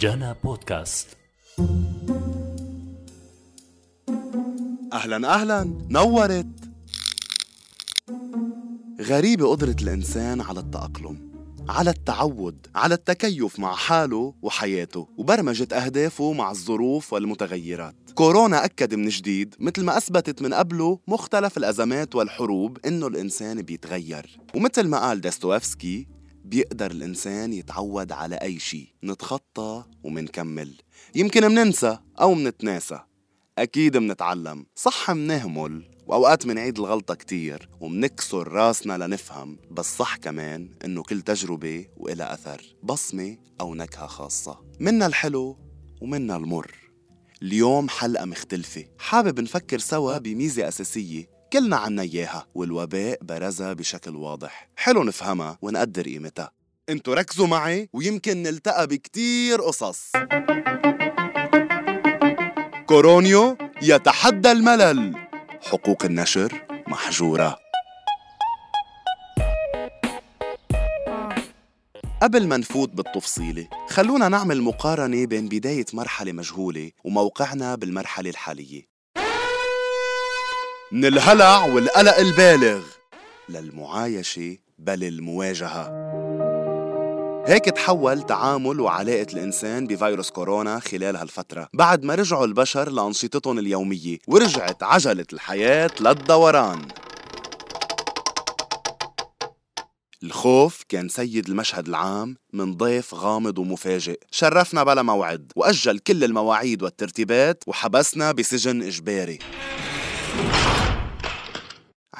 جانا بودكاست. أهلا أهلا. نورت. غريبة قدرة الإنسان على التأقلم على التعود على التكيف مع حاله وحياته وبرمجة أهدافه مع الظروف والمتغيرات. كورونا أكد من جديد مثل ما أثبتت من قبله مختلف الأزمات والحروب إنه الإنسان بيتغير. ومثل ما قال داستويفسكي بيقدر الإنسان يتعود على أي شيء نتخطى ومنكمل. يمكن مننسى أو منتناسى. أكيد منتعلم. صح منهمل. وأوقات منعيد الغلطة كتير ومنكسر راسنا لنفهم. بس صح كمان إنه كل تجربة وإلها أثر. بصمة أو نكهة خاصة. منا الحلو ومنا المر. اليوم حلقة مختلفة. حابب نفكر سوا بميزة أساسية. كلنا عنا إياها والوباء برزها بشكل واضح. حلو نفهمها ونقدر قيمتها. أنتوا ركزوا معي ويمكن نلتقى بكتير قصص. كورونيو يتحدى الملل. حقوق النشر محجورة. قبل ما نفوت بالتفصيلة خلونا نعمل مقارنة بين بداية مرحلة مجهولة وموقعنا بالمرحلة الحالية. من الهلع والقلق البالغ. للمعايشة بل المواجهة. هيك تحول تعامل وعلاقة الإنسان بفيروس كورونا خلال هالفترة بعد ما رجعوا البشر لأنشطتهم اليومية ورجعت عجلة الحياة للدوران. الخوف كان سيد المشهد العام من ضيف غامض ومفاجئ. شرفنا بلا موعد وأجل كل المواعيد والترتيبات وحبسنا بسجن إجباري.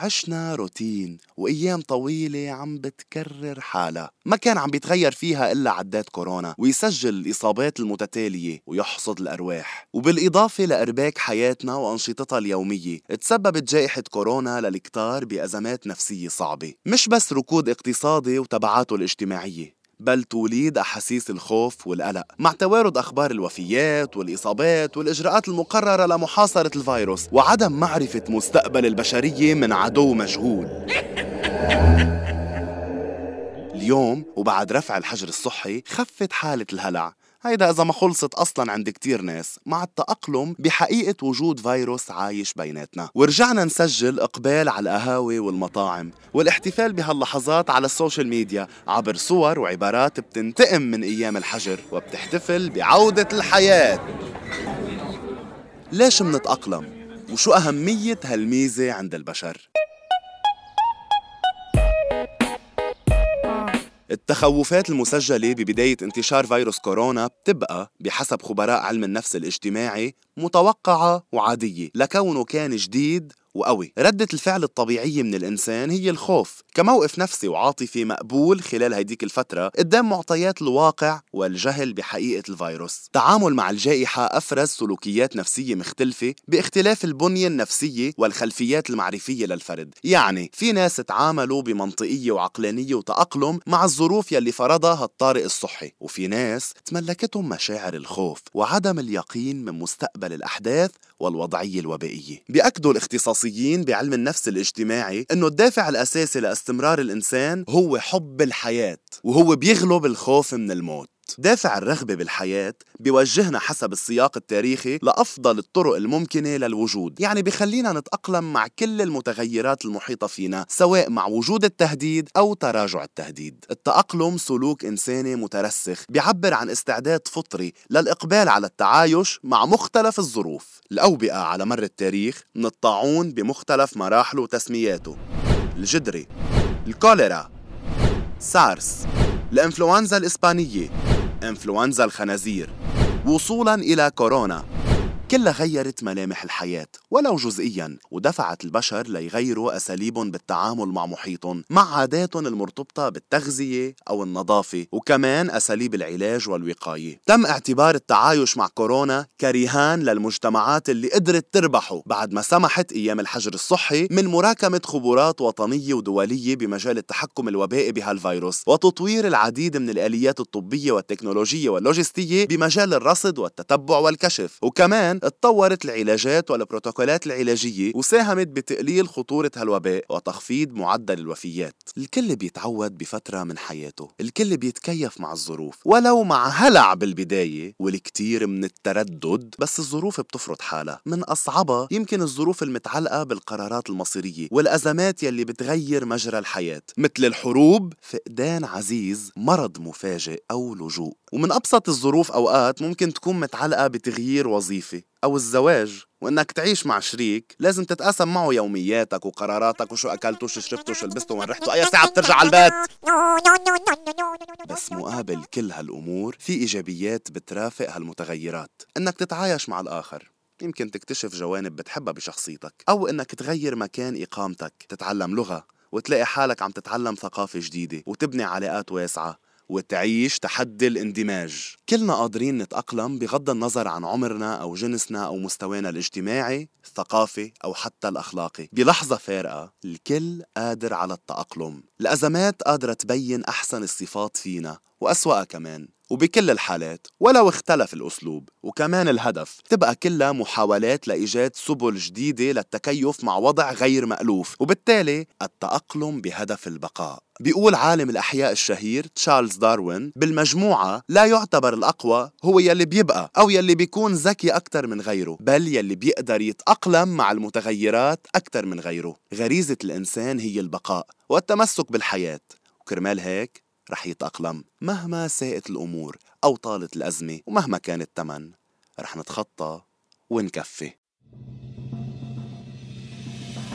عشنا روتين وأيام طويلة عم بتكرر حالها. ما كان عم بيتغير فيها إلا عدات كورونا ويسجل الإصابات المتتالية ويحصد الأرواح. وبالإضافة لأرباك حياتنا وأنشطتها اليومية تسببت جائحة كورونا للكتار بأزمات نفسية صعبة. مش بس ركود اقتصادي وتبعاته الاجتماعية. بل توليد أحاسيس الخوف والقلق. مع توارد أخبار الوفيات والإصابات والإجراءات المقررة لمحاصرة الفيروس وعدم معرفة مستقبل البشرية من عدو مجهول. اليوم وبعد رفع الحجر الصحي خفت حالة الهلع. هيدا إذا ما خلصت أصلا عند كتير ناس مع التأقلم بحقيقة وجود فيروس عايش بيناتنا ورجعنا نسجل إقبال على القهاوي والمطاعم والاحتفال بهاللحظات على ال social media عبر صور وعبارات بتنتقم من أيام الحجر وبتحتفل بعودة الحياة ليش منتأقلم؟ وشو أهمية هالميزة عند البشر؟ التخوفات المسجلة ببداية انتشار فيروس كورونا بتبقى بحسب خبراء علم النفس الاجتماعي متوقعة وعادية لكونه كان جديد وقوي. ردة الفعل الطبيعية من الإنسان هي الخوف. كموقف نفسي وعاطفي مقبول خلال هيديك الفترة قدام معطيات الواقع والجهل بحقيقة الفيروس. تعامل مع الجائحة أفرز سلوكيات نفسية مختلفة باختلاف البنية النفسية والخلفيات المعرفية للفرد. يعني في ناس تعاملوا بمنطقية وعقلانية وتأقلم مع الظروف يلي فرضها الطارئ الصحي وفي ناس تملكتهم مشاعر الخوف وعدم اليقين من مستقبل الأحداث والوضعية الوبائية. بيأكدوا الاختصاصيين بعلم النفس الاجتماعي أنه الدافع الأساسي لاستمرار الإنسان هو حب الحياة وهو بيغلب الخوف من الموت. دافع الرغبة بالحياة بيوجهنا حسب السياق التاريخي لأفضل الطرق الممكنة للوجود يعني بخلينا نتأقلم مع كل المتغيرات المحيطة فينا سواء مع وجود التهديد أو تراجع التهديد. التأقلم سلوك إنساني مترسخ بيعبر عن استعداد فطري للإقبال على التعايش مع مختلف الظروف. الأوبئة على مر التاريخ من الطاعون بمختلف مراحله وتسمياته. الجدري. الكوليرا. سارس. الإنفلونزا الإسبانية. إنفلونزا الخنازير. وصولا إلى كورونا. كلها غيرت ملامح الحياة ولو جزئيا ودفعت البشر ليغيروا أساليبهم بالتعامل مع محيطهم مع عاداتهم المرتبطة بالتغذية أو النظافة وكمان أساليب العلاج والوقاية. تم اعتبار التعايش مع كورونا كرهان للمجتمعات اللي قدرت تربحه بعد ما سمحت أيام الحجر الصحي من مراكمة خبرات وطنية ودولية بمجال التحكم الوبائي بهالفيروس وتطوير العديد من الآليات الطبية والتكنولوجية واللوجستية بمجال الرصد والتتبع والكشف. وكمان تطورت العلاجات والبروتوكولات العلاجية وساهمت بتقليل خطورة هالوباء وتخفيض معدل الوفيات. الكل بيتعود بفترة من حياته. الكل بيتكيف مع الظروف ولو مع هلع بالبداية والكتير من التردد بس الظروف بتفرض حالها. من أصعبها يمكن الظروف المتعلقة بالقرارات المصيرية والأزمات يلي بتغير مجرى الحياة مثل الحروب فقدان عزيز مرض مفاجئ أو لجوء. ومن أبسط الظروف أوقات ممكن تكون متعلقة بتغيير وظيفة. أو الزواج وإنك تعيش مع شريك لازم تتقاسم معه يومياتك وقراراتك وشو أكلته وشو شربته وشو لبسته وين رحته أي ساعة بترجع على البيت. بس مقابل كل هالأمور في إيجابيات بترافق هالمتغيرات. إنك تتعايش مع الآخر. يمكن تكتشف جوانب بتحبها بشخصيتك. أو إنك تغير مكان إقامتك تتعلم لغة وتلاقي حالك عم تتعلم ثقافة جديدة وتبني علاقات واسعة. وتعيش تحدي الاندماج. كلنا قادرين نتأقلم بغض النظر عن عمرنا أو جنسنا أو مستوانا الاجتماعي الثقافي أو حتى الأخلاقي. بلحظة فارقة الكل قادر على التأقلم. الأزمات قادرة تبين أحسن الصفات فينا. وأسوأها كمان وبكل الحالات ولو اختلف الأسلوب وكمان الهدف تبقى كلها محاولات لإيجاد سبل جديدة للتكيف مع وضع غير مألوف وبالتالي التأقلم بهدف البقاء. بيقول عالم الأحياء الشهير تشارلز داروين بالمجموعة لا يعتبر الأقوى هو يلي بيبقى أو يلي بيكون ذكي أكثر من غيره بل يلي بيقدر يتأقلم مع المتغيرات أكثر من غيره. غريزة الإنسان هي البقاء والتمسك بالحياة. وكرمال هيك رح يتأقلم مهما ساءت الأمور أو طالت الأزمة ومهما كان الثمن رح نتخطى ونكفي.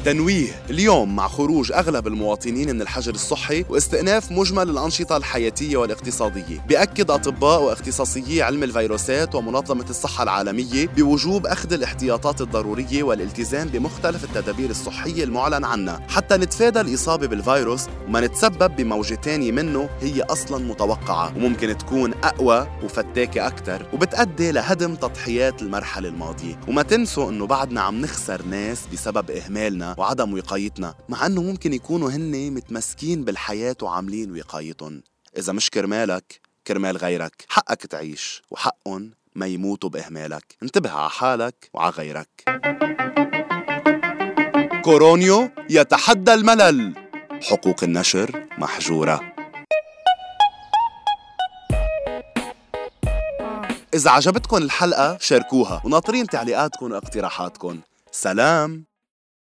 تنويه اليوم مع خروج أغلب المواطنين من الحجر الصحي واستئناف مجمل الأنشطة الحياتية والاقتصادية. بأكد أطباء واختصاصيي علم الفيروسات ومنظمة الصحة العالمية بوجوب أخذ الاحتياطات الضرورية والالتزام بمختلف التدابير الصحية المعلن عنها حتى نتفادى الإصابة بالفيروس وما نتسبب بموجة تانية منه هي أصلا متوقعة وممكن تكون أقوى وفتاكة أكثر وبتأدي لهدم تضحيات المرحلة الماضية. وما تنسوا أنه بعدنا عم نخسر ناس بسبب إهمالنا وعدم وقايتنا مع أنه ممكن يكونوا هن متمسكين بالحياة وعاملين وقايتهم. إذا مش كرمالك كرمال غيرك. حقك تعيش وحقهم ما يموتوا بإهمالك. انتبه على حالك وعلى غيرك. كورونيو يتحدى الملل. حقوق النشر محجورة. إذا عجبتكم الحلقة شاركوها. وناطرين تعليقاتكم واقتراحاتكم سلام!